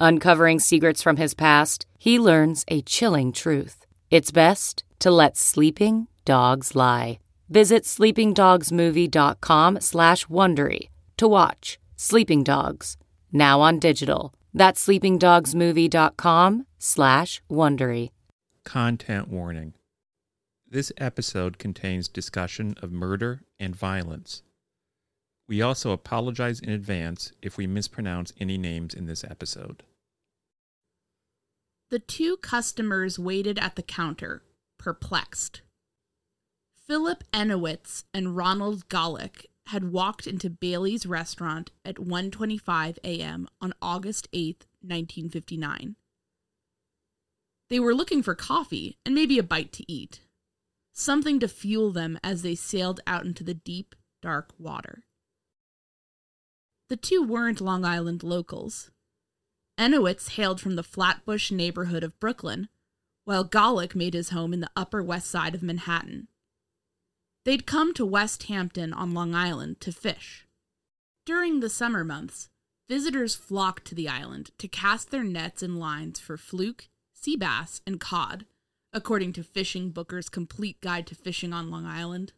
Uncovering secrets from his past, he learns a chilling truth. It's best to let sleeping dogs lie. Visit sleepingdogsmovie.com slash Wondery to watch Sleeping Dogs, now on digital. That's sleepingdogsmovie.com slash Wondery. Content warning. This episode contains discussion of murder and violence. We also apologize in advance if we mispronounce any names in this episode. The two customers waited at the counter, perplexed. Philip Enowitz and Ronald Golick had walked into Bailey's restaurant at 1:25 a.m. on August 8, 1959. They were looking for coffee and maybe a bite to eat, something to fuel them as they sailed out into the deep, dark water. The two weren't Long Island locals. Enowitz hailed from the Flatbush neighborhood of Brooklyn, while Golick made his home in the Upper West Side of Manhattan. They'd come to West Hampton on Long Island to fish. During the summer months, visitors flocked to the island to cast their nets and lines for fluke, sea bass, and cod, according to Fishing Booker's Complete Guide to Fishing on Long Island.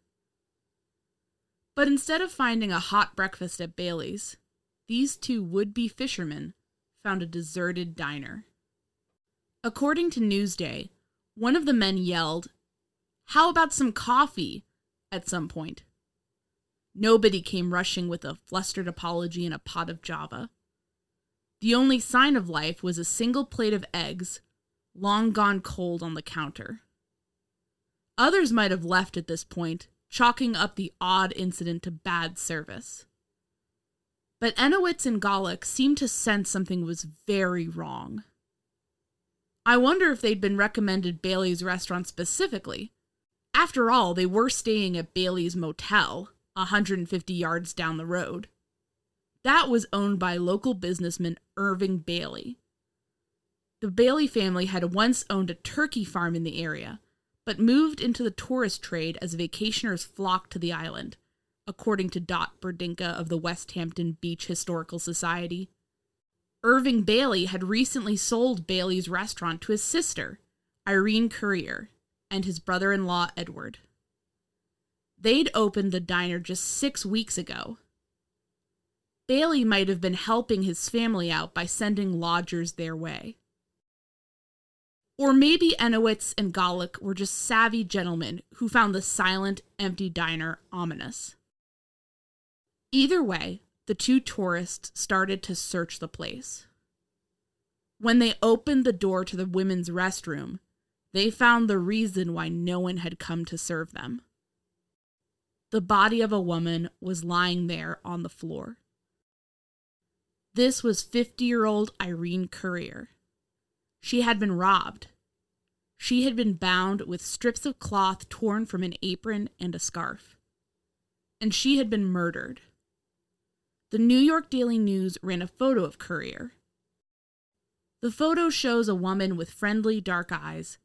But instead of finding a hot breakfast at Bailey's, these two would be fishermen found a deserted diner. According to Newsday, one of the men yelled, How about some coffee? at some point. Nobody came rushing with a flustered apology and a pot of java. The only sign of life was a single plate of eggs, long gone cold on the counter. Others might have left at this point, chalking up the odd incident to bad service. But Enowitz and Golick seemed to sense something was very wrong. I wonder if they'd been recommended Bailey's restaurant specifically. After all, they were staying at Bailey's Motel, 150 yards down the road. That was owned by local businessman Irving Bailey. The Bailey family had once owned a turkey farm in the area, but moved into the tourist trade as vacationers flocked to the island, according to Dot Berdinka of the West Hampton Beach Historical Society. Irving Bailey had recently sold Bailey's restaurant to his sister, Irene Currier, and his brother in law, Edward. They'd opened the diner just six weeks ago. Bailey might have been helping his family out by sending lodgers their way. Or maybe Enowitz and Golick were just savvy gentlemen who found the silent, empty diner ominous. Either way, the two tourists started to search the place. When they opened the door to the women's restroom, they found the reason why no one had come to serve them. The body of a woman was lying there on the floor. This was 50 year old Irene Currier. She had been robbed. She had been bound with strips of cloth torn from an apron and a scarf. And she had been murdered. The New York Daily News ran a photo of Currier. The photo shows a woman with friendly dark eyes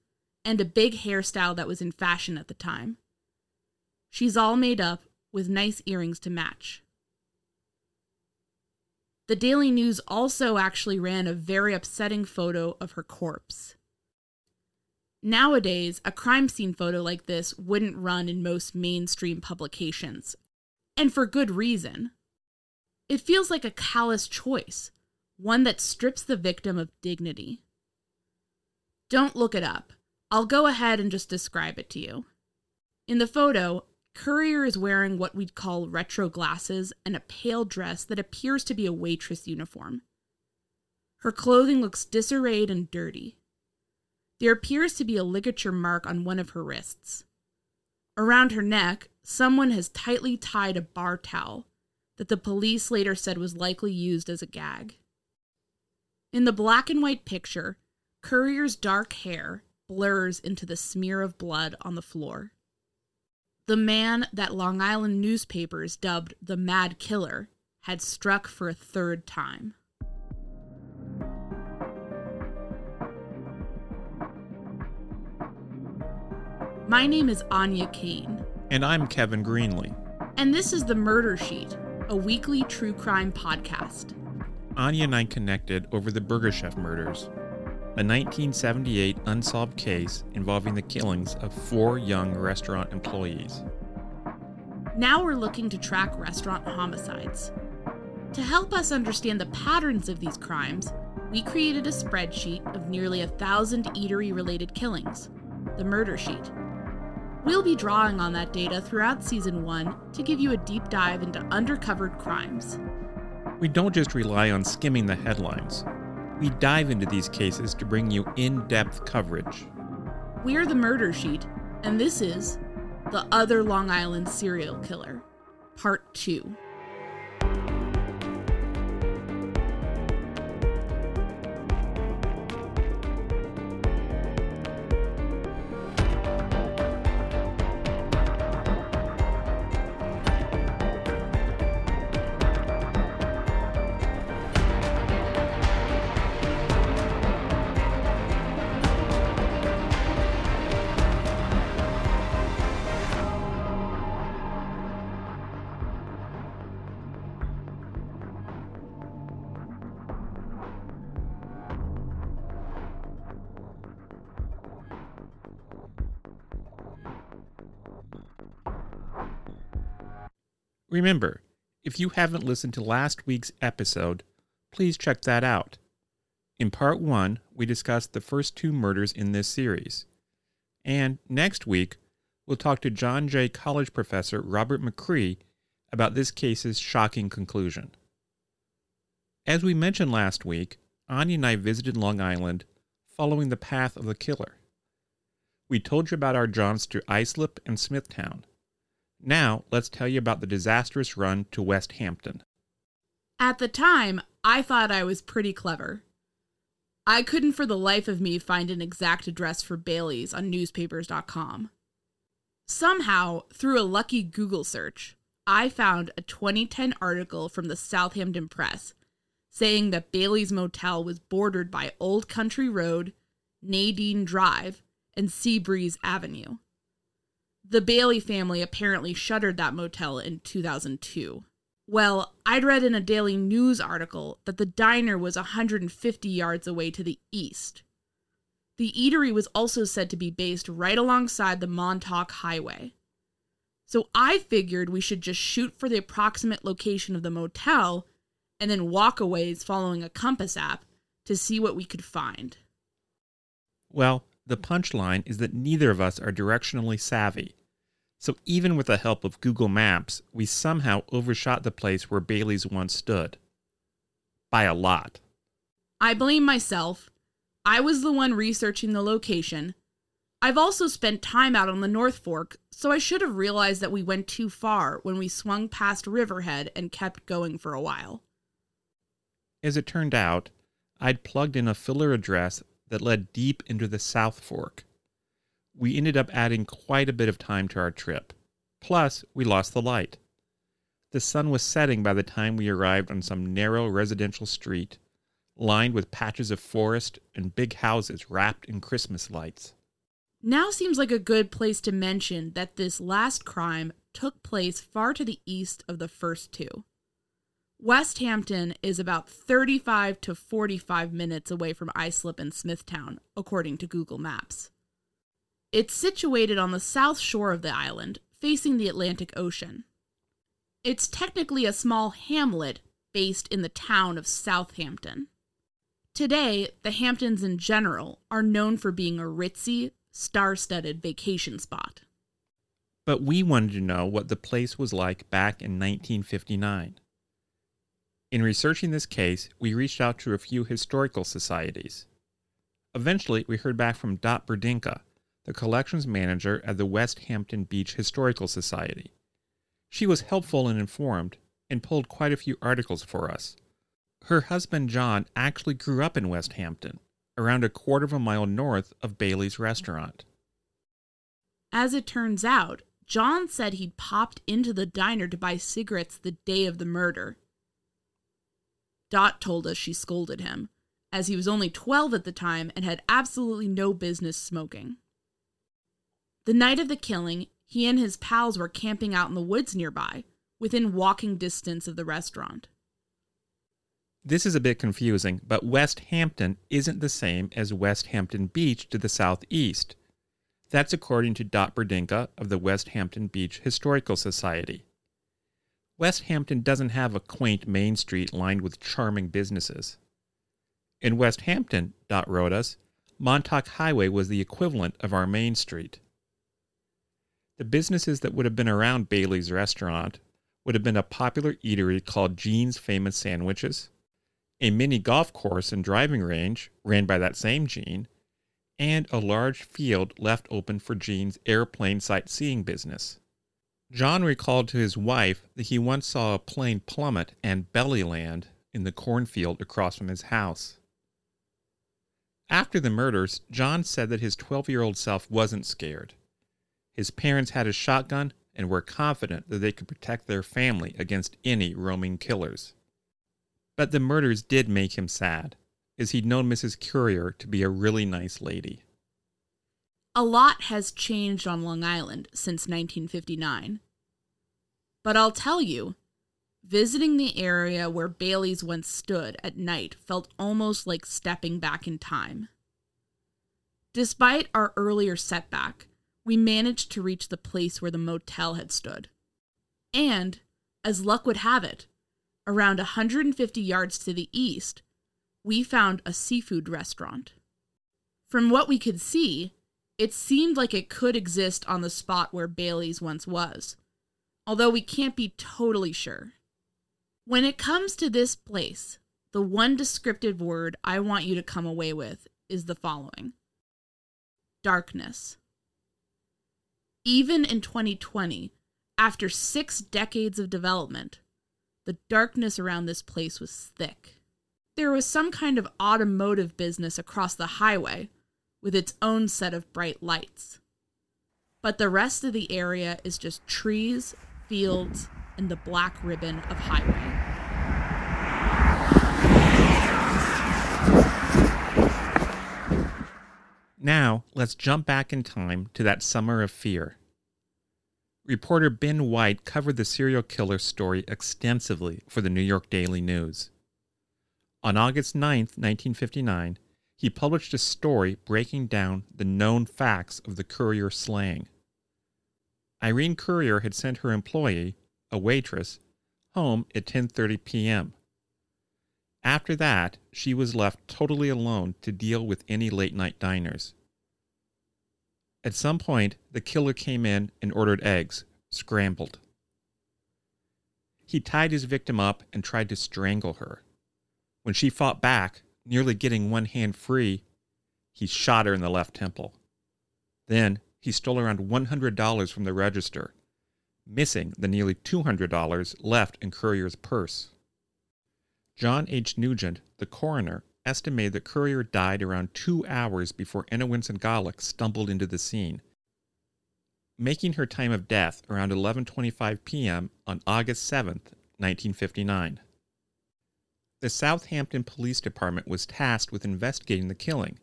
and a big hairstyle that was in fashion at the time. She's all made up with nice earrings to match. The Daily News also actually ran a very upsetting photo of her corpse. Nowadays, a crime scene photo like this wouldn't run in most mainstream publications, and for good reason. It feels like a callous choice, one that strips the victim of dignity. Don't look it up. I'll go ahead and just describe it to you. In the photo, Currier is wearing what we'd call retro glasses and a pale dress that appears to be a waitress uniform. Her clothing looks disarrayed and dirty. There appears to be a ligature mark on one of her wrists. Around her neck, someone has tightly tied a bar towel that the police later said was likely used as a gag. In the black and white picture, Currier's dark hair blurs into the smear of blood on the floor. The man that Long Island newspapers dubbed the Mad Killer had struck for a third time. My name is Áine Cain. And I'm Kevin Greenlee. And this is The Murder Sheet, a weekly true crime podcast. Áine and I connected over the Burger Chef murders, a 1978 unsolved case involving the killings of four young restaurant employees. Now we're looking to track restaurant homicides. To help us understand the patterns of these crimes, we created a spreadsheet of nearly a thousand eatery related killings, the murder sheet. We'll be drawing on that data throughout season one to give you a deep dive into undercovered crimes. We don't just rely on skimming the headlines. We dive into these cases to bring you in depth coverage. We're the Murder Sheet, and this is The Other Long Island Serial Killer, Part 2. Remember, if you haven't listened to last week's episode, please check that out. In part one, we discussed the first two murders in this series. And next week, we'll talk to John Jay College professor Robert McCrie about this case's shocking conclusion. As we mentioned last week, Áine and I visited Long Island following the path of the killer. We told you about our jaunts to Islip and Smithtown. Now, let's tell you about the disastrous run to West Hampton. At the time, I thought I was pretty clever. I couldn't for the life of me find an exact address for Bailey's on newspapers.com. Somehow, through a lucky Google search, I found a 2010 article from the Southampton Press saying that Bailey's Motel was bordered by Old Country Road, Nadine Drive, and Seabreeze Avenue. The Bailey family apparently shuttered that motel in 2002. Well, I'd read in a Daily News article that the diner was 150 yards away to the east. The eatery was also said to be based right alongside the Montauk Highway. So I figured we should just shoot for the approximate location of the motel and then walk a ways following a compass app to see what we could find. Well, the punchline is that neither of us are directionally savvy. So even with the help of Google Maps, we somehow overshot the place where Bailey's once stood. By a lot. I blame myself. I was the one researching the location. I've also spent time out on the North Fork, so I should have realized that we went too far when we swung past Riverhead and kept going for a while. As it turned out, I'd plugged in a filler address that led deep into the South Fork. We ended up adding quite a bit of time to our trip. Plus, we lost the light. The sun was setting by the time we arrived on some narrow residential street, lined with patches of forest and big houses wrapped in Christmas lights. Now seems like a good place to mention that this last crime took place far to the east of the first two. West Hampton is about 35 to 45 minutes away from Islip and Smithtown, according to Google Maps. It's situated on the south shore of the island, facing the Atlantic Ocean. It's technically a small hamlet based in the town of Southampton. Today, the Hamptons in general are known for being a ritzy, star studded vacation spot. But we wanted to know what the place was like back in 1959. In researching this case, we reached out to a few historical societies. Eventually, we heard back from Dot Berdinka, the collections manager at the West Hampton Beach Historical Society. She was helpful and informed and pulled quite a few articles for us. Her husband John actually grew up in West Hampton, around a quarter of a mile north of Bailey's restaurant. As it turns out, John said he'd popped into the diner to buy cigarettes the day of the murder Dot told us she scolded him, as he was only 12 at the time and had absolutely no business smoking. The night of the killing, he and his pals were camping out in the woods nearby, within walking distance of the restaurant. This is a bit confusing, but West Hampton isn't the same as West Hampton Beach to the southeast. That's according to Dot Berdinka of the West Hampton Beach Historical Society. West Hampton doesn't have a quaint main street lined with charming businesses. In West Hampton, Dot wrote us, Montauk Highway was the equivalent of our main street. The businesses that would have been around Bailey's restaurant would have been a popular eatery called Gene's Famous Sandwiches, a mini golf course and driving range ran by that same Gene, and a large field left open for Gene's airplane sightseeing business. John recalled to his wife that he once saw a plane plummet and belly land in the cornfield across from his house. After the murders, John said that his 12 year old self wasn't scared. His parents had a shotgun and were confident that they could protect their family against any roaming killers. But the murders did make him sad, as he'd known Mrs. Currier to be a really nice lady. A lot has changed on Long Island since 1959. But I'll tell you, visiting the area where Bailey's once stood at night felt almost like stepping back in time. Despite our earlier setback, we managed to reach the place where the motel had stood. And, as luck would have it, around 150 yards to the east, we found a seafood restaurant. From what we could see, it seemed like it could exist on the spot where Bailey's once was, although we can't be totally sure. When it comes to this place, the one descriptive word I want you to come away with is the following darkness. Even in 2020, after six decades of development, the darkness around this place was thick. There was some kind of automotive business across the highway with its own set of bright lights. But the rest of the area is just trees, fields, and the black ribbon of highway. Now, let's jump back in time to that summer of fear. reporter Ben White covered the serial killer story extensively for the New York Daily News. On August 9, 1959, he published a story breaking down the known facts of the Currier slaying. Irene Currier had sent her employee, a waitress, home at 10:30 p.m. After that, she was left totally alone to deal with any late-night diners. At some point, the killer came in and ordered eggs, scrambled. He tied his victim up and tried to strangle her. When she fought back, nearly getting one hand free, he shot her in the left temple. Then he stole around $100 from the register, missing the nearly $200 left in Currier's purse. John H. Nugent, the coroner, estimated that Currier died around two hours before Enowitz and Golick stumbled into the scene, making her time of death around 11:25 p.m. on August 7, 1959. The Southampton Police Department was tasked with investigating the killing,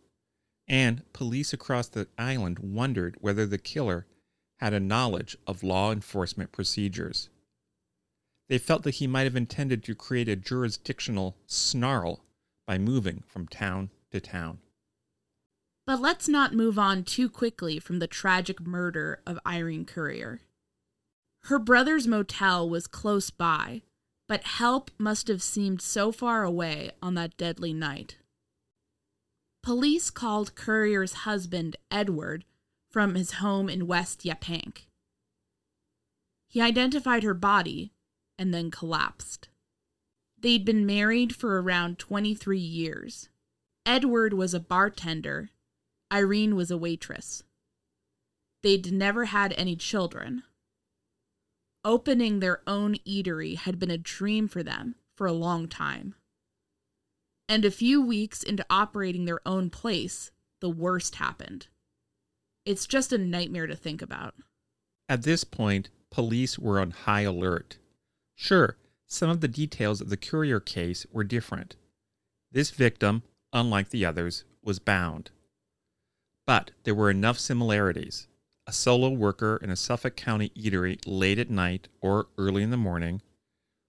and police across the island wondered whether the killer had a knowledge of law enforcement procedures. They felt that he might have intended to create a jurisdictional snarl by moving from town to town. But let's not move on too quickly from the tragic murder of Irene Currier. Her brother's motel was close by, but help must have seemed so far away on that deadly night. Police called Currier's husband, Edward, from his home in West Yaphank. He identified her body and then collapsed. They'd been married for around 23 years. Edward was a bartender, Irene was a waitress. They'd never had any children. Opening their own eatery had been a dream for them for a long time. And a few weeks into operating their own place, the worst happened. It's just a nightmare to think about. At this point, police were on high alert. Sure, some of the details of the Currier case were different. This victim, unlike the others, was bound. But there were enough similarities. A solo worker in a Suffolk County eatery late at night or early in the morning,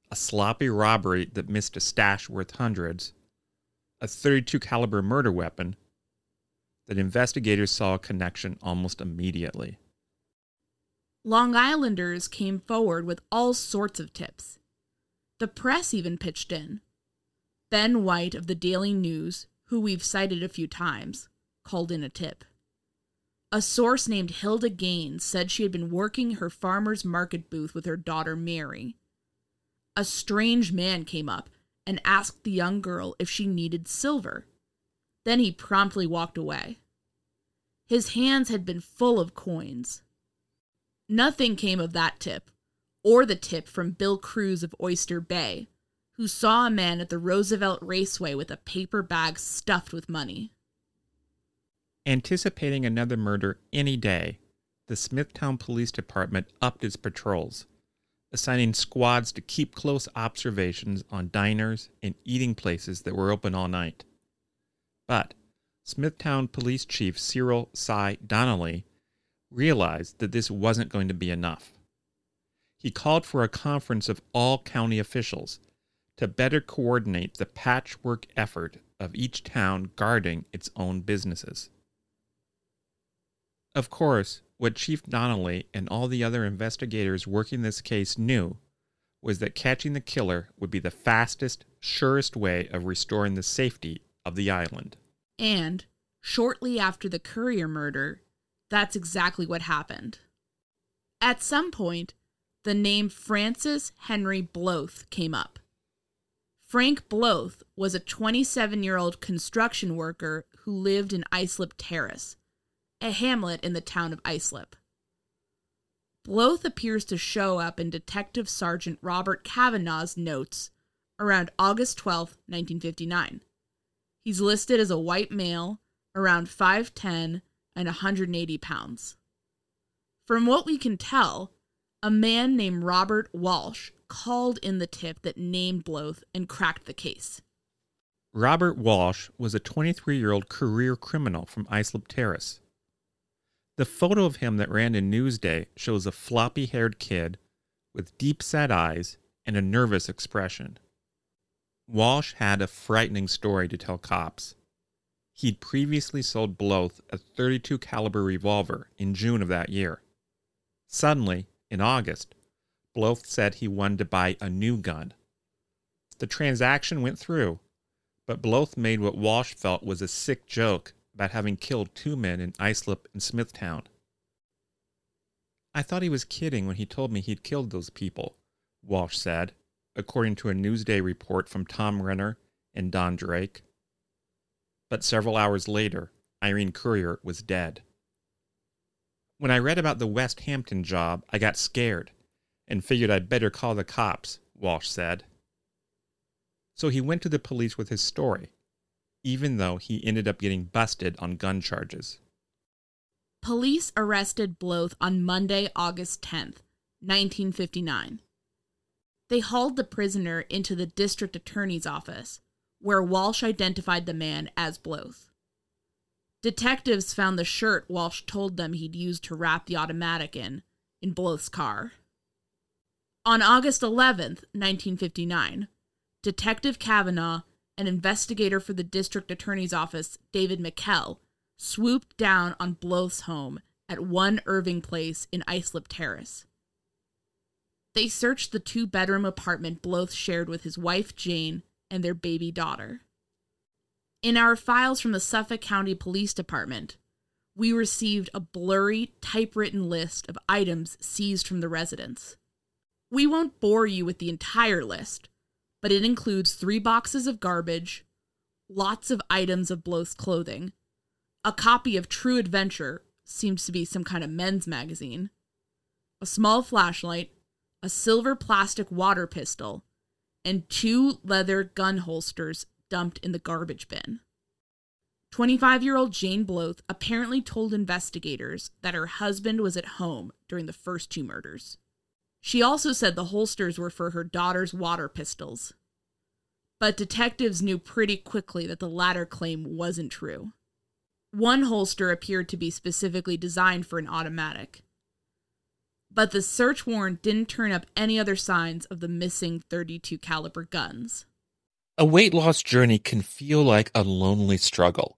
a sloppy robbery that missed a stash worth hundreds, a 32 caliber murder weapon that investigators saw a connection almost immediately. Long Islanders came forward with all sorts of tips. The press even pitched in. Ben White of the Daily News, who we've cited a few times, called in a tip. A source named Hilda Gaines said she had been working her farmer's market booth with her daughter Mary. A strange man came up and asked the young girl if she needed silver. Then he promptly walked away. His hands had been full of coins. Nothing came of that tip, or the tip from Bill Cruz of Oyster Bay, who saw a man at the Roosevelt Raceway with a paper bag stuffed with money. Anticipating another murder any day, the Smithtown Police Department upped its patrols, assigning squads to keep close observations on diners and eating places that were open all night. But Smithtown Police Chief Cyril Cy Donnelly realized that this wasn't going to be enough. He called for a conference of all county officials to better coordinate the patchwork effort of each town guarding its own businesses. Of course, what Chief Donnelly and all the other investigators working this case knew was that catching the killer would be the fastest, surest way of restoring the safety of the island. And shortly after the Currier murder, that's exactly what happened. At some point, the name Francis Henry Bloth came up. Frank Bloth was a 27 year old construction worker who lived in Islip Terrace, a hamlet in the town of Islip. Bloth appears to show up in Detective Sergeant Robert Cavanaugh's notes around August 12, 1959. He's listed as a white male, around 5'10 and 180 pounds. From what we can tell, a man named Robert Walsh called in the tip that named Bloth and cracked the case. Robert Walsh was a 23 year old career criminal from Islip Terrace. The photo of him that ran in Newsday shows a floppy haired kid with deep set eyes and a nervous expression. Walsh had a frightening story to tell cops. He'd previously sold Bloth a 32 caliber revolver in June of that year. Suddenly, in August, Bloth said he wanted to buy a new gun. The transaction went through, but Bloth made what Walsh felt was a sick joke about having killed two men in Islip and Smithtown. I thought he was kidding when he told me he'd killed those people, Walsh said, according to a Newsday report from Tom Renner and Don Drake. But several hours later, Irene Currier was dead. When I read about the West Hampton job, I got scared and figured I'd better call the cops, Walsh said. So he went to the police with his story, even though he ended up getting busted on gun charges. Police arrested Bloth on Monday, August 10th, 1959. They hauled the prisoner into the district attorney's office, where Walsh identified the man as Bloth. Detectives found the shirt Walsh told them he'd used to wrap the automatic in, in Bloth's car. On August 11th, 1959, Detective Kavanaugh, an investigator for the district attorney's office, David McKell, swooped down on Bloth's home at 1 Irving Place in Islip Terrace. They searched the two bedroom apartment Bloth shared with his wife Jane and their baby daughter. In our files from the Suffolk County Police Department, we received a blurry, typewritten list of items seized from the residence. We won't bore you with the entire list, but it includes three boxes of garbage, lots of items of Bloth's clothing, a copy of True Adventure, seems to be some kind of men's magazine, a small flashlight, a silver plastic water pistol, and two leather gun holsters dumped in the garbage bin. 25 year old Jane Bloth apparently told investigators that her husband was at home during the first two murders. She also said the holsters were for her daughter's water pistols. But detectives knew pretty quickly that the latter claim wasn't true. One holster appeared to be specifically designed for an automatic, but the search warrant didn't turn up any other signs of the missing 32 caliber guns. A weight loss journey can feel like a lonely struggle,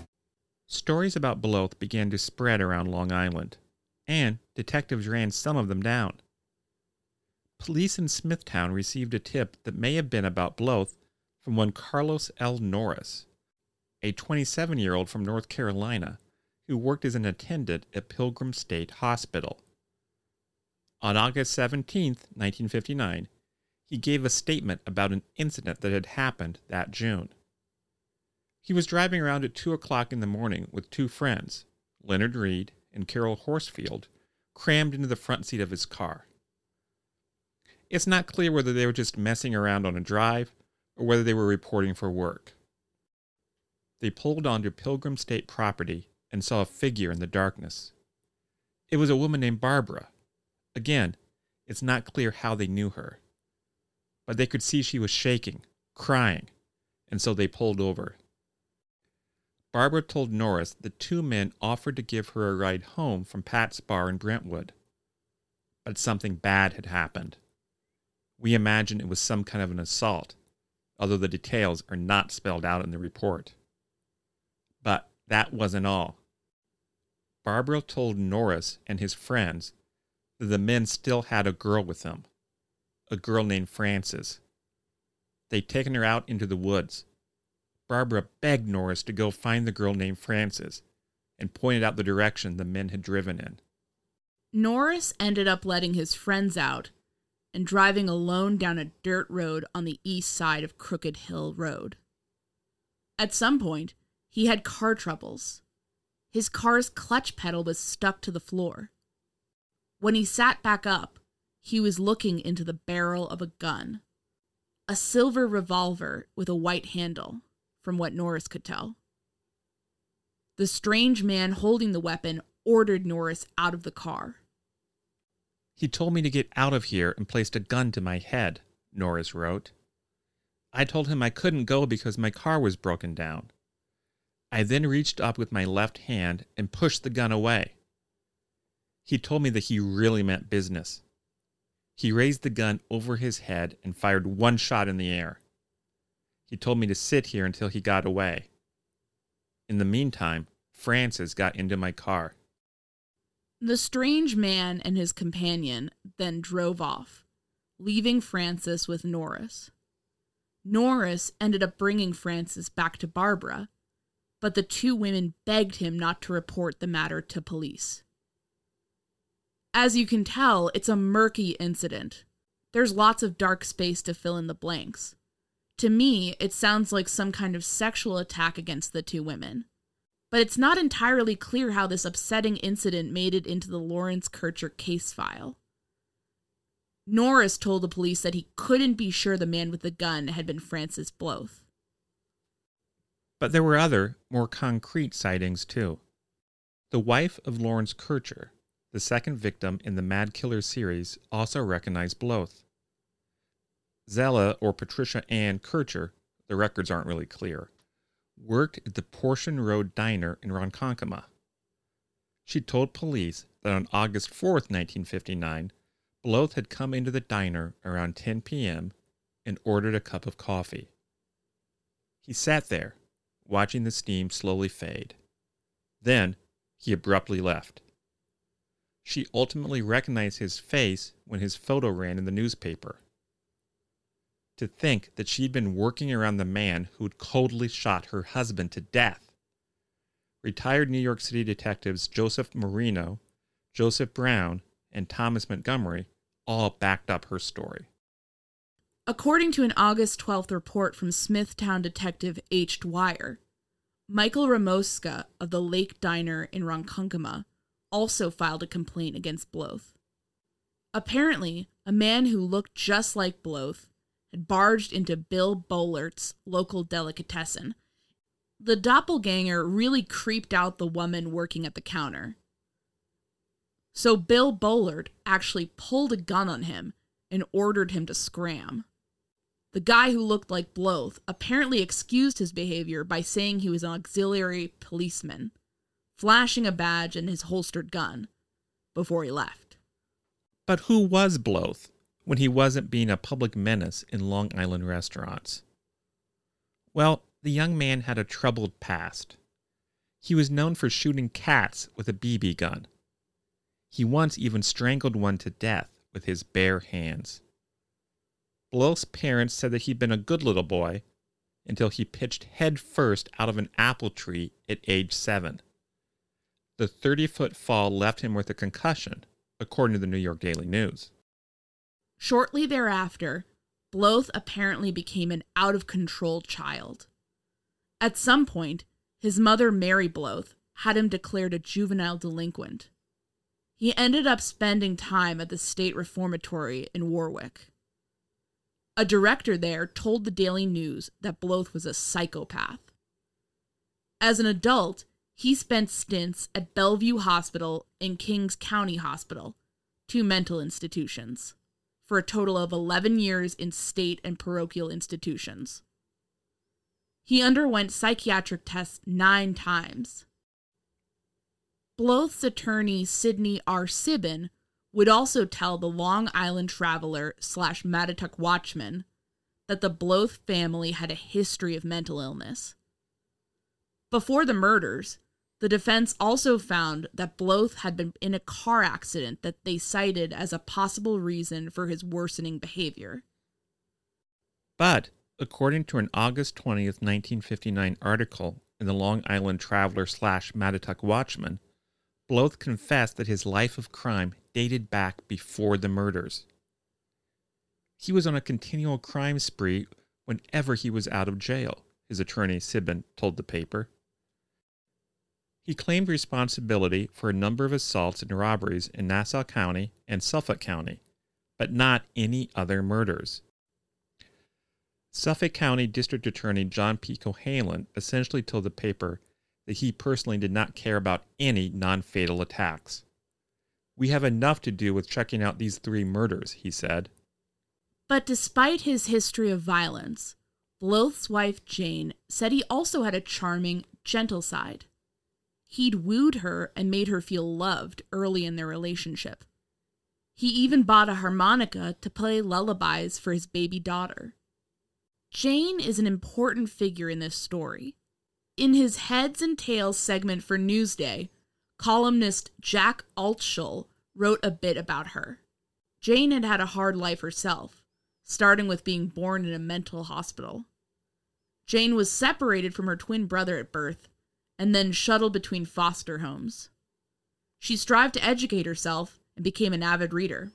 Stories about Blythe began to spread around Long Island, and detectives ran some of them down. Police in Smithtown received a tip that may have been about Blythe from one Carlos L. Norris, a 27 year old from North Carolina who worked as an attendant at Pilgrim State Hospital. On August 17, 1959, he gave a statement about an incident that had happened that June. He was driving around at 2 o'clock in the morning with two friends, Leonard Reed and Carol Horsfield, crammed into the front seat of his car. It's not clear whether they were just messing around on a drive or whether they were reporting for work. They pulled onto Pilgrim State property and saw a figure in the darkness. It was a woman named Barbara, Again, it's not clear how they knew her, but they could see she was shaking, crying, and so they pulled over. Barbara told Norris that two men offered to give her a ride home from Pat's bar in Brentwood. But something bad had happened. We imagine it was some kind of an assault, although the details are not spelled out in the report. But that wasn't all. Barbara told Norris and his friends that the men still had a girl with them, a girl named Frances. They'd taken her out into the woods. Barbara begged Norris to go find the girl named Frances and pointed out the direction the men had driven in. Norris ended up letting his friends out and driving alone down a dirt road on the east side of Crooked Hill Road. At some point, he had car troubles. His car's clutch pedal was stuck to the floor. When he sat back up, he was looking into the barrel of a gun. A silver revolver with a white handle, from what Norris could tell. The strange man holding the weapon ordered Norris out of the car. He told me to get out of here and placed a gun to my head, Norris wrote. I told him I couldn't go because my car was broken down. I then reached up with my left hand and pushed the gun away. He told me that he really meant business. He raised the gun over his head and fired one shot in the air. He told me to sit here until he got away. In the meantime, Francis got into my car. The strange man and his companion then drove off, leaving Francis with Norris. Norris ended up bringing Francis back to Barbara, but the two women begged him not to report the matter to police. As you can tell, it's a murky incident. There's lots of dark space to fill in the blanks. To me, it sounds like some kind of sexual attack against the two women. But it's not entirely clear how this upsetting incident made it into the Lawrence Kircher case file. Norris told the police that he couldn't be sure the man with the gun had been Francis Blythe. But there were other, more concrete sightings, too. The wife of Lawrence Kircher, the second victim in the Mad Killer series, also recognized Blythe. Zella or Patricia Ann Kircher, the records aren't really clear, worked at the Portion Road Diner in Ronkonkoma. She told police that on August 4th, 1959, Blythe had come into the diner around 10 p.m. and ordered a cup of coffee. He sat there, watching the steam slowly fade. Then he abruptly left. She ultimately recognized his face when his photo ran in the newspaper. To think that she'd been working around the man who'd coldly shot her husband to death. Retired New York City detectives Joseph Marino, Joseph Brown, and Thomas Montgomery all backed up her story. According to an August 12th report from Smithtown detective H. Dwyer, Michael Ramoska of the Lake Diner in Ronkonkoma also filed a complaint against Blythe. Apparently, a man who looked just like Blythe had barged into Bill Bollert's local delicatessen. The doppelganger really creeped out the woman working at the counter. So Bill Bollert actually pulled a gun on him and ordered him to scram. The guy who looked like Bloth apparently excused his behavior by saying he was an auxiliary policeman, flashing a badge and his holstered gun before he left. But who was Bloth when he wasn't being a public menace in Long Island restaurants? Well, the young man had a troubled past. He was known for shooting cats with a BB gun. He once even strangled one to death with his bare hands. Bloth's parents said that he'd been a good little boy until he pitched head first out of an apple tree at age seven. The 30 foot fall left him with a concussion, according to the New York Daily News. Shortly thereafter, Bloth apparently became an out of control child. At some point, his mother, Mary Bloth, had him declared a juvenile delinquent. He ended up spending time at the state reformatory in Warwick. A director there told the Daily News that Bloth was a psychopath. As an adult, he spent stints at Bellevue Hospital and Kings County Hospital, two mental institutions, for a total of 11 years in state and parochial institutions. He underwent psychiatric tests nine times. Bloth's attorney, Sidney R. Sibin, would also tell the Long Island Traveler slash Mattituck Watchman that the Bloth family had a history of mental illness. Before the murders, the defense also found that Bloth had been in a car accident that they cited as a possible reason for his worsening behavior. But, according to an August 20th, 1959 article in the Long Island Traveler slash Mattituck Watchman, Bloth confessed that his life of crime dated back before the murders. He was on a continual crime spree whenever he was out of jail, his attorney Sibin told the paper. He claimed responsibility for a number of assaults and robberies in Nassau County and Suffolk County, but not any other murders. Suffolk County District Attorney John P. Cohalan essentially told the paper that he personally did not care about any non fatal attacks. We have enough to do with checking out these three murders, he said. But despite his history of violence, Bloth's wife Jane said he also had a charming, gentle side. He'd wooed her and made her feel loved early in their relationship. He even bought a harmonica to play lullabies for his baby daughter. Jane is an important figure in this story. In his Heads and Tails segment for Newsday, columnist Jack Altschul wrote a bit about her. Jane had had a hard life herself, starting with being born in a mental hospital. Jane was separated from her twin brother at birth and then shuttled between foster homes. She strived to educate herself and became an avid reader.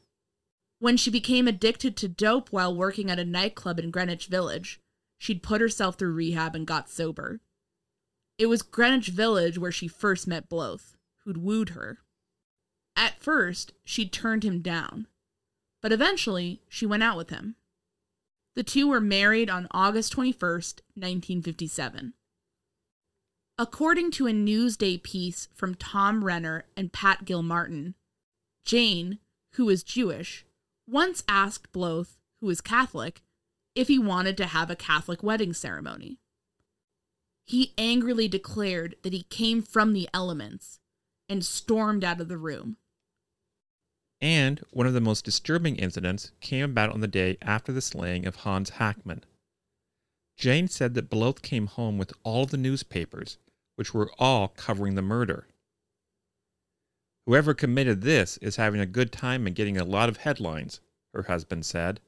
When she became addicted to dope while working at a nightclub in Greenwich Village, she'd put herself through rehab and got sober. It was Greenwich Village where she first met Bloth, who'd wooed her. At first, she'd turned him down, but eventually she went out with him. The two were married on August 21st, 1957. According to a Newsday piece from Tom Renner and Pat Gilmartin, Jane, who is Jewish, once asked Bloth, who is Catholic, if he wanted to have a Catholic wedding ceremony. He angrily declared that he came from the elements and stormed out of the room. And one of the most disturbing incidents came about on the day after the slaying of Hans Hackman. Jane said that Bloth came home with all the newspapers, which were all covering the murder. Whoever committed this is having a good time and getting a lot of headlines, her husband said.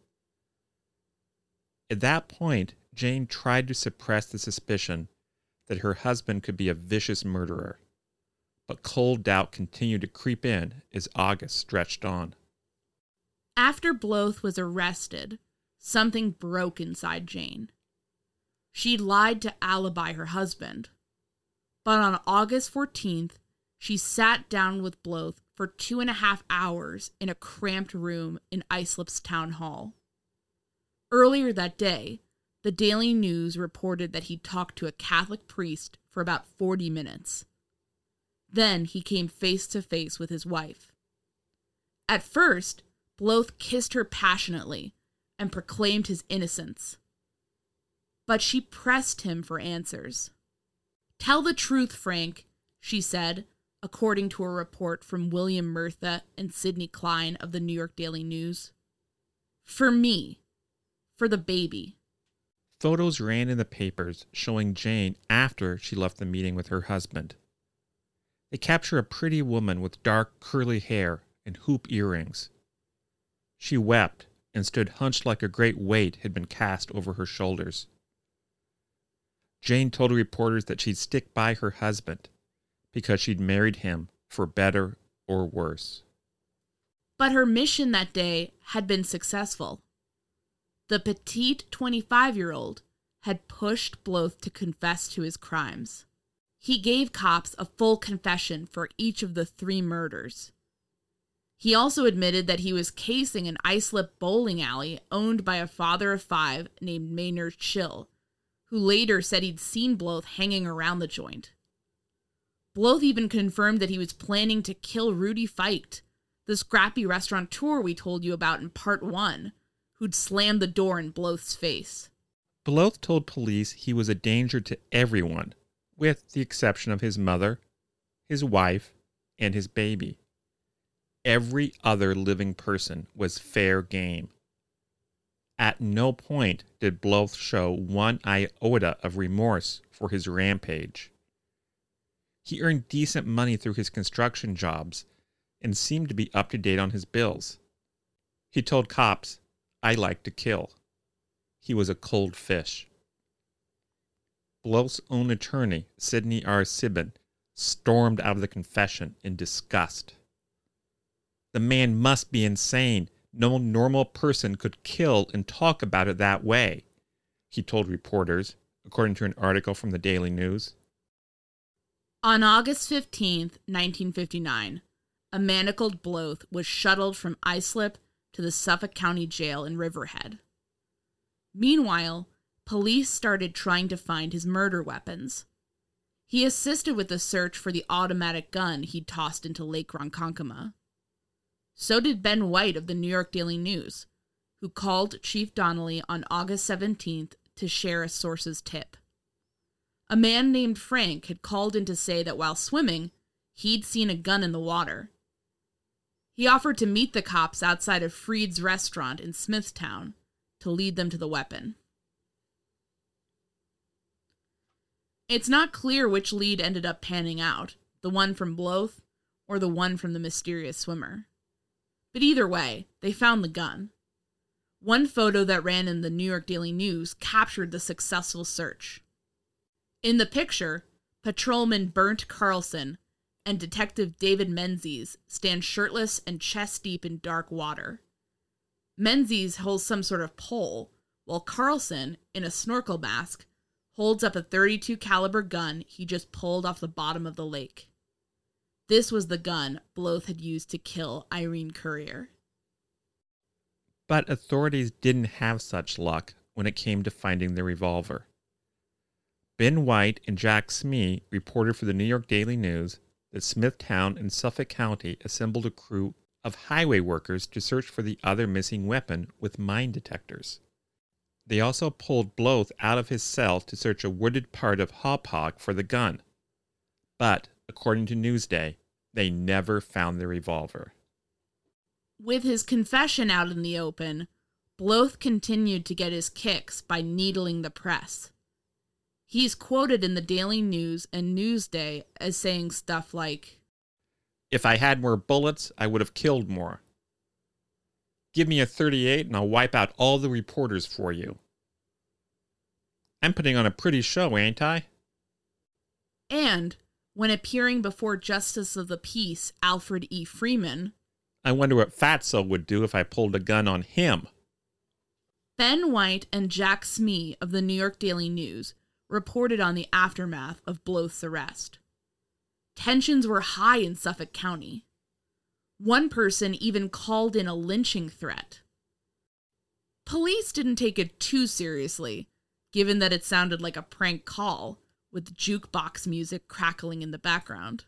At that point, Jane tried to suppress the suspicion that her husband could be a vicious murderer but cold doubt continued to creep in as August stretched on. After Bloth was arrested, something broke inside Jane. She lied to alibi her husband. But on August 14th, she sat down with Bloth for two and a half hours in a cramped room in Islip's town hall. Earlier that day, the Daily News reported that he talked to a Catholic priest for about 40 minutes. Then he came face to face with his wife. At first, Bloth kissed her passionately, and proclaimed his innocence. But she pressed him for answers. Tell the truth, Frank, she said, according to a report from William Murtha and Sidney Klein of the New York Daily News. For me, for the baby. Photos ran in the papers showing Jane after she left the meeting with her husband. They capture a pretty woman with dark, curly hair and hoop earrings. She wept and stood hunched like a great weight had been cast over her shoulders. Jane told reporters that she'd stick by her husband because she'd married him for better or worse. But her mission that day had been successful. The petite 25 year old had pushed Bloth to confess to his crimes. He gave cops a full confession for each of the three murders. He also admitted that he was casing an Islip bowling alley owned by a father of five named Maynard Schill, who later said he'd seen Bloth hanging around the joint. Bloth even confirmed that he was planning to kill Rudy Feicht, the scrappy restaurateur we told you about in part one, who'd slammed the door in Bloth's face. Bloth told police he was a danger to everyone, with the exception of his mother, his wife, and his baby. Every other living person was fair game. At no point did Bloth show one iota of remorse for his rampage. He earned decent money through his construction jobs and seemed to be up to date on his bills. He told cops, I like to kill. He was a cold fish. Bloth's own attorney, Sidney R. Sibin, stormed out of the confession in disgust. The man must be insane. No normal person could kill and talk about it that way, he told reporters, according to an article from the Daily News. On August 15th, 1959, a manacled Bloth was shuttled from Islip to the Suffolk County Jail in Riverhead. Meanwhile, police started trying to find his murder weapons. He assisted with the search for the automatic gun he'd tossed into Lake Ronkonkoma. So did Ben White of the New York Daily News, who called Chief Donnelly on August 17th to share a source's tip. A man named Frank had called in to say that while swimming, he'd seen a gun in the water. He offered to meet the cops outside of Freed's restaurant in Smithtown to lead them to the weapon. It's not clear which lead ended up panning out the one from Bloth or the one from the mysterious swimmer. But either way, they found the gun. One photo that ran in the New York Daily News captured the successful search. In the picture, patrolman Bernd Carlson and Detective David Menzies stand shirtless and chest deep in dark water. Menzies holds some sort of pole, while Carlson, in a snorkel mask, holds up a 32 caliber gun he just pulled off the bottom of the lake. This was the gun Bloth had used to kill Irene Currier. But authorities didn't have such luck when it came to finding the revolver. Ben White and Jack Smee reported for the New York Daily News that Smithtown and Suffolk County assembled a crew of highway workers to search for the other missing weapon with mine detectors. They also pulled Bloth out of his cell to search a wooded part of Hauppauge for the gun. But, according to Newsday, they never found the revolver. With his confession out in the open, Bloth continued to get his kicks by needling the press. He's quoted in the Daily News and Newsday as saying stuff like, If I had more bullets, I would have killed more. Give me a 38 and I'll wipe out all the reporters for you. I'm putting on a pretty show, ain't I? And when appearing before Justice of the Peace Alfred E. Freeman, I wonder what Fatso would do if I pulled a gun on him. Ben White and Jack Smee of the New York Daily News reported on the aftermath of Bloth's arrest. Tensions were high in Suffolk County. One person even called in a lynching threat. Police didn't take it too seriously, given that it sounded like a prank call, with jukebox music crackling in the background.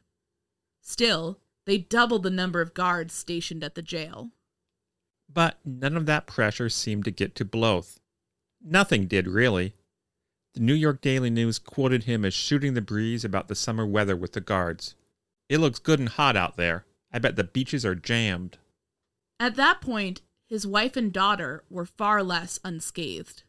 Still, they doubled the number of guards stationed at the jail. But none of that pressure seemed to get to Bloth. Nothing did, really. The New York Daily News quoted him as shooting the breeze about the summer weather with the guards. It looks good and hot out there. I bet the beaches are jammed. At that point, his wife and daughter were far less unscathed.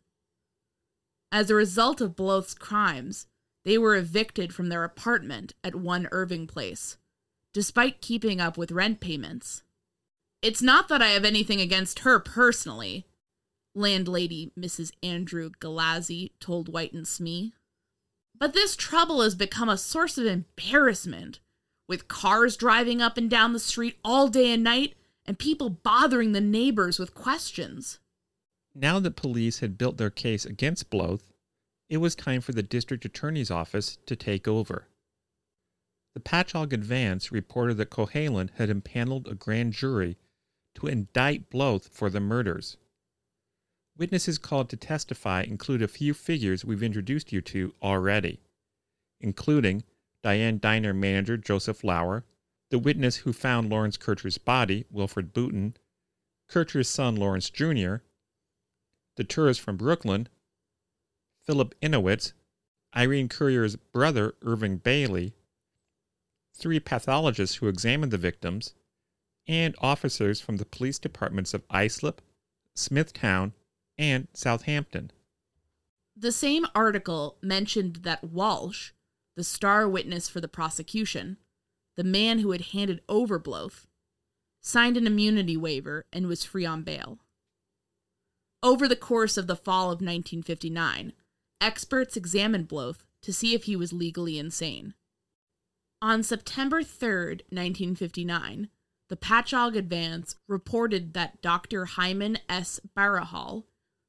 As a result of Bloth's crimes, they were evicted from their apartment at One Irving Place, despite keeping up with rent payments. It's not that I have anything against her personally, landlady Mrs. Andrew Galazzi told White and Smee. But this trouble has become a source of embarrassment, with cars driving up and down the street all day and night and people bothering the neighbors with questions. Now that police had built their case against Bloth, it was time for the district attorney's office to take over. The Patchogue Advance reported that Cohalan had impaneled a grand jury to indict Bloth for the murders. Witnesses called to testify include a few figures we've introduced you to already, including Diane Diner manager Joseph Lauer, the witness who found Lawrence Kircher's body, Wilfred Boutin, Kircher's son Lawrence Jr., the tourist from Brooklyn, Philip Enowitz, Irene Currier's brother Irving Bailey, three pathologists who examined the victims, and officers from the police departments of Islip, Smithtown, and Southampton. The same article mentioned that Walsh, the star witness for the prosecution, the man who had handed over Bloth, signed an immunity waiver and was free on bail. Over the course of the fall of 1959, experts examined Bloth to see if he was legally insane. On September 3, 1959, the Patchogue Advance reported that Dr. Hyman S. Barahal,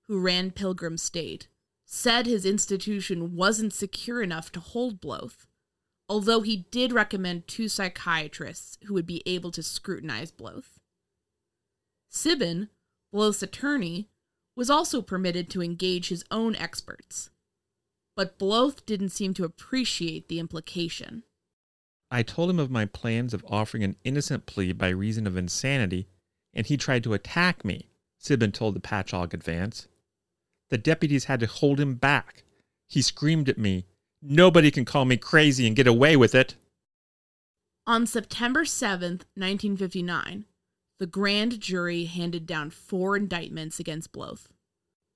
who ran Pilgrim State, said his institution wasn't secure enough to hold Bloth, although he did recommend two psychiatrists who would be able to scrutinize Bloth. Sibin, Bloth's attorney, was also permitted to engage his own experts. But Bloth didn't seem to appreciate the implication. I told him of my plans of offering an innocent plea by reason of insanity, and he tried to attack me, Sibin told the Patchogue Advance. The deputies had to hold him back. He screamed at me, Nobody can call me crazy and get away with it. On September 7th, 1959, the grand jury handed down four indictments against Bloth.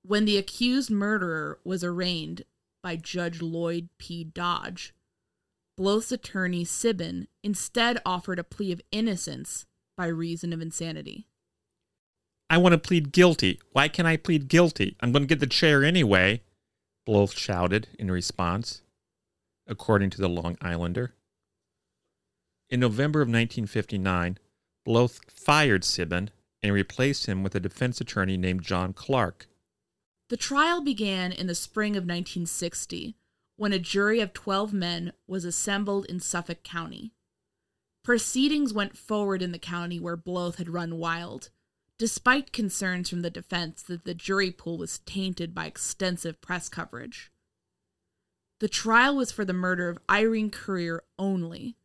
When the accused murderer was arraigned by Judge Lloyd P. Dodge, Bloth's attorney Sibin instead offered a plea of innocence by reason of insanity. I want to plead guilty. Why can't I plead guilty? I'm going to get the chair anyway, Bloth shouted in response, according to the Long Islander. In November of 1959, Bloth fired Sibin and replaced him with a defense attorney named John Clark. The trial began in the spring of 1960 when a jury of 12 men was assembled in Suffolk County. Proceedings went forward in the county where Bloth had run wild, despite concerns from the defense that the jury pool was tainted by extensive press coverage. The trial was for the murder of Irene Currier only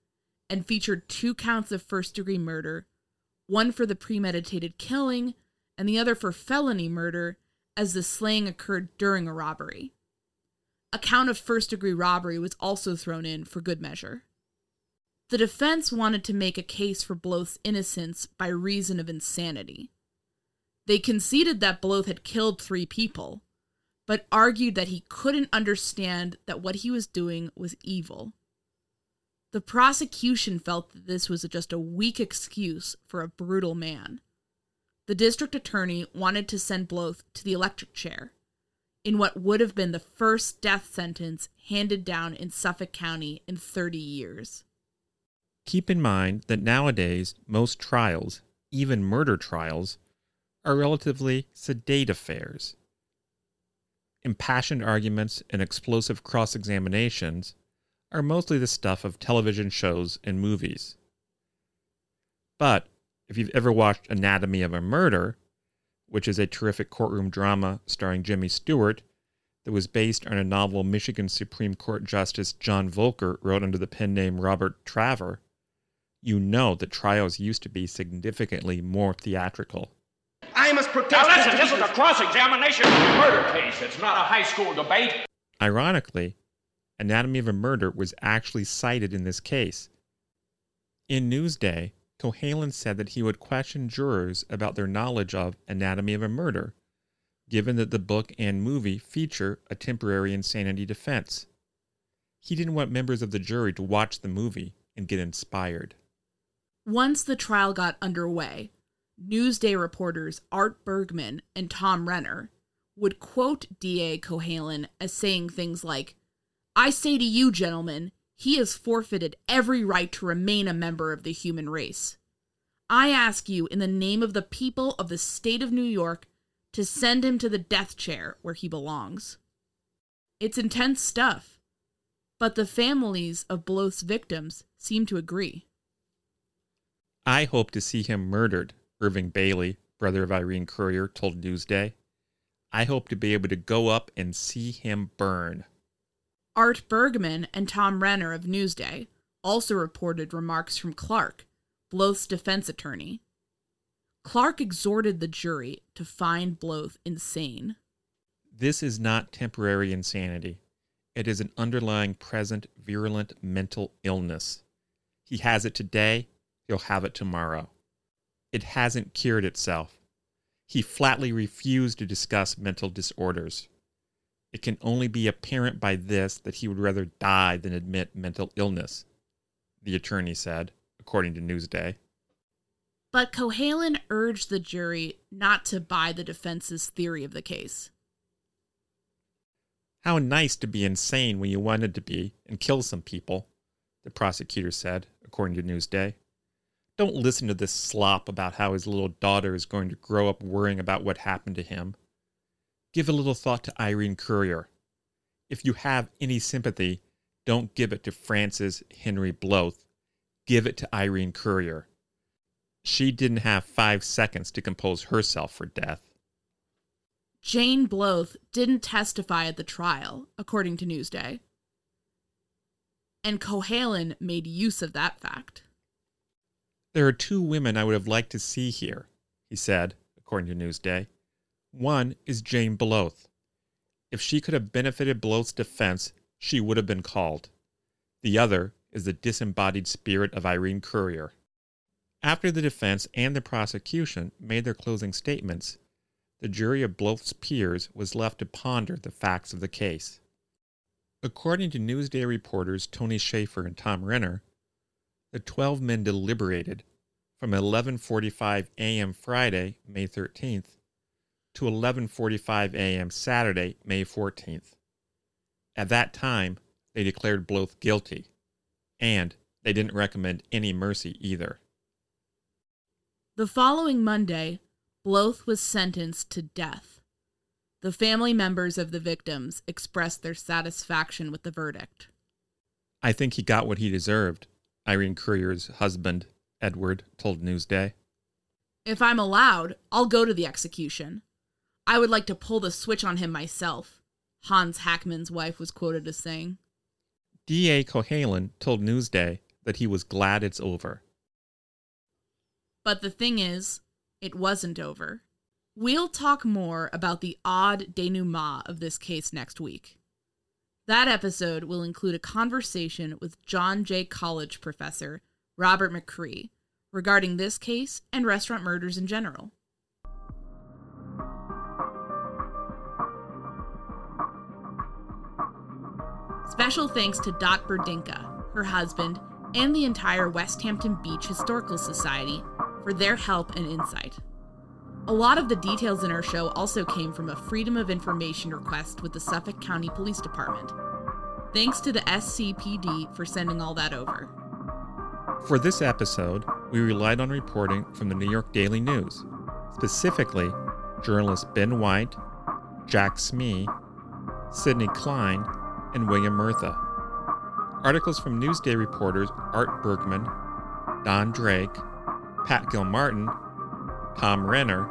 and featured two counts of first degree murder, one for the premeditated killing and the other for felony murder, as the slaying occurred during a robbery. A count of first degree robbery was also thrown in for good measure. The defense wanted to make a case for Bloth's innocence by reason of insanity. They conceded that Bloth had killed three people, but argued that he couldn't understand that what he was doing was evil. The prosecution felt that this was just a weak excuse for a brutal man. The district attorney wanted to send Bloth to the electric chair in what would have been the first death sentence handed down in Suffolk County in 30 years. Keep in mind that nowadays, most trials, even murder trials, are relatively sedate affairs. Impassioned arguments and explosive cross examinations are mostly the stuff of television shows and movies. But if you've ever watched Anatomy of a Murder, which is a terrific courtroom drama starring Jimmy Stewart that was based on a novel Michigan Supreme Court Justice John Voelker wrote under the pen name Robert Traver, you know that trials used to be significantly more theatrical. I must protest. Now listen, this is a cross-examination of a murder case. It's not a high school debate. Ironically, Anatomy of a Murder was actually cited in this case. In Newsday, Cohalan said that he would question jurors about their knowledge of Anatomy of a Murder, given that the book and movie feature a temporary insanity defense. He didn't want members of the jury to watch the movie and get inspired. Once the trial got underway, Newsday reporters Art Bergman and Tom Renner would quote D.A. Cohalan as saying things like, I say to you, gentlemen, he has forfeited every right to remain a member of the human race. I ask you, in the name of the people of the state of New York, to send him to the death chair where he belongs. It's intense stuff, but the families of Bloth's victims seem to agree. I hope to see him murdered, Irving Bailey, brother of Irene Currier, told Newsday. I hope to be able to go up and see him burn. Art Bergman and Tom Renner of Newsday also reported remarks from Clark, Bloth's defense attorney. Clark exhorted the jury to find Bloth insane. This is not temporary insanity. It is an underlying present virulent mental illness. He has it today, he'll have it tomorrow. It hasn't cured itself. He flatly refused to discuss mental disorders. It can only be apparent by this that he would rather die than admit mental illness, the attorney said, according to Newsday. But Cohalan urged the jury not to buy the defense's theory of the case. How nice to be insane when you wanted to be and kill some people, the prosecutor said, according to Newsday. Don't listen to this slop about how his little daughter is going to grow up worrying about what happened to him. Give a little thought to Irene Currier. If you have any sympathy, don't give it to Francis Henry Bloth. Give it to Irene Currier. She didn't have five seconds to compose herself for death. Jane Bloth didn't testify at the trial, according to Newsday. And Cohalan made use of that fact. There are two women I would have liked to see here, he said, according to Newsday. One is Jane Bloth. If she could have benefited Bloth's defense, she would have been called. The other is the disembodied spirit of Irene Currier. After the defense and the prosecution made their closing statements, the jury of Bloth's peers was left to ponder the facts of the case. According to Newsday reporters Tony Shaffer and Tom Renner, the 12 men deliberated from 11:45 a.m. Friday, May 13th, to 11:45 a.m. Saturday, May 14th. At that time, they declared Bloth guilty, and they didn't recommend any mercy either. The following Monday, Bloth was sentenced to death. The family members of the victims expressed their satisfaction with the verdict. I think he got what he deserved, Irene Currier's husband, Edward, told Newsday. If I'm allowed, I'll go to the execution. I would like to pull the switch on him myself, Hans Hackman's wife was quoted as saying. D.A. Cohalan told Newsday that he was glad it's over. But the thing is, it wasn't over. We'll talk more about the odd denouement of this case next week. That episode will include a conversation with John Jay College professor Robert McCrie regarding this case and restaurant murders in general. Special thanks to Dot Berdinka, her husband, and the entire Westhampton Beach Historical Society for their help and insight. A lot of the details in our show also came from a Freedom of Information request with the Suffolk County Police Department. Thanks to the SCPD for sending all that over. For this episode, we relied on reporting from the New York Daily News, specifically journalists Ben White, Jack Smee, Sidney Klein, and William Murtha. Articles from Newsday reporters Art Bergman, Don Drake, Pat Gilmartin, Tom Renner,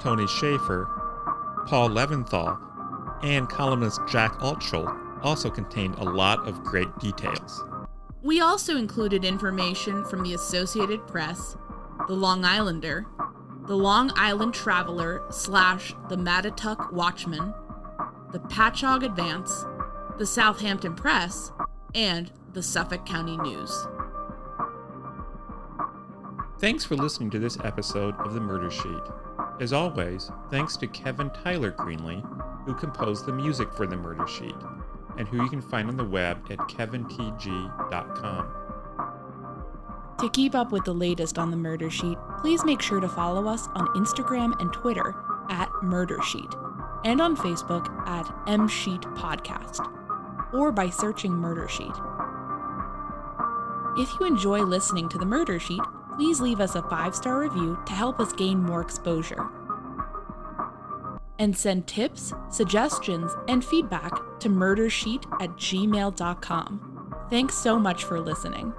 Tony Schaefer, Paul Leventhal, and columnist Jack Altschul also contained a lot of great details. We also included information from the Associated Press, The Long Islander, the Long Island Traveler slash the Mattituck Watchman, the Patchogue Advance, the Southampton Press, and the Suffolk County News. Thanks for listening to this episode of The Murder Sheet. As always, thanks to Kevin Tyler Greenlee, who composed the music for The Murder Sheet, and who you can find on the web at kevintg.com. To keep up with the latest on the Murder Sheet, please make sure to follow us on Instagram and Twitter at Murder Sheet, and on Facebook at M Sheet Podcast, or by searching Murder Sheet. If you enjoy listening to the Murder Sheet, please leave us a five star review to help us gain more exposure. And send tips, suggestions, and feedback to murdersheet at gmail.com. Thanks so much for listening.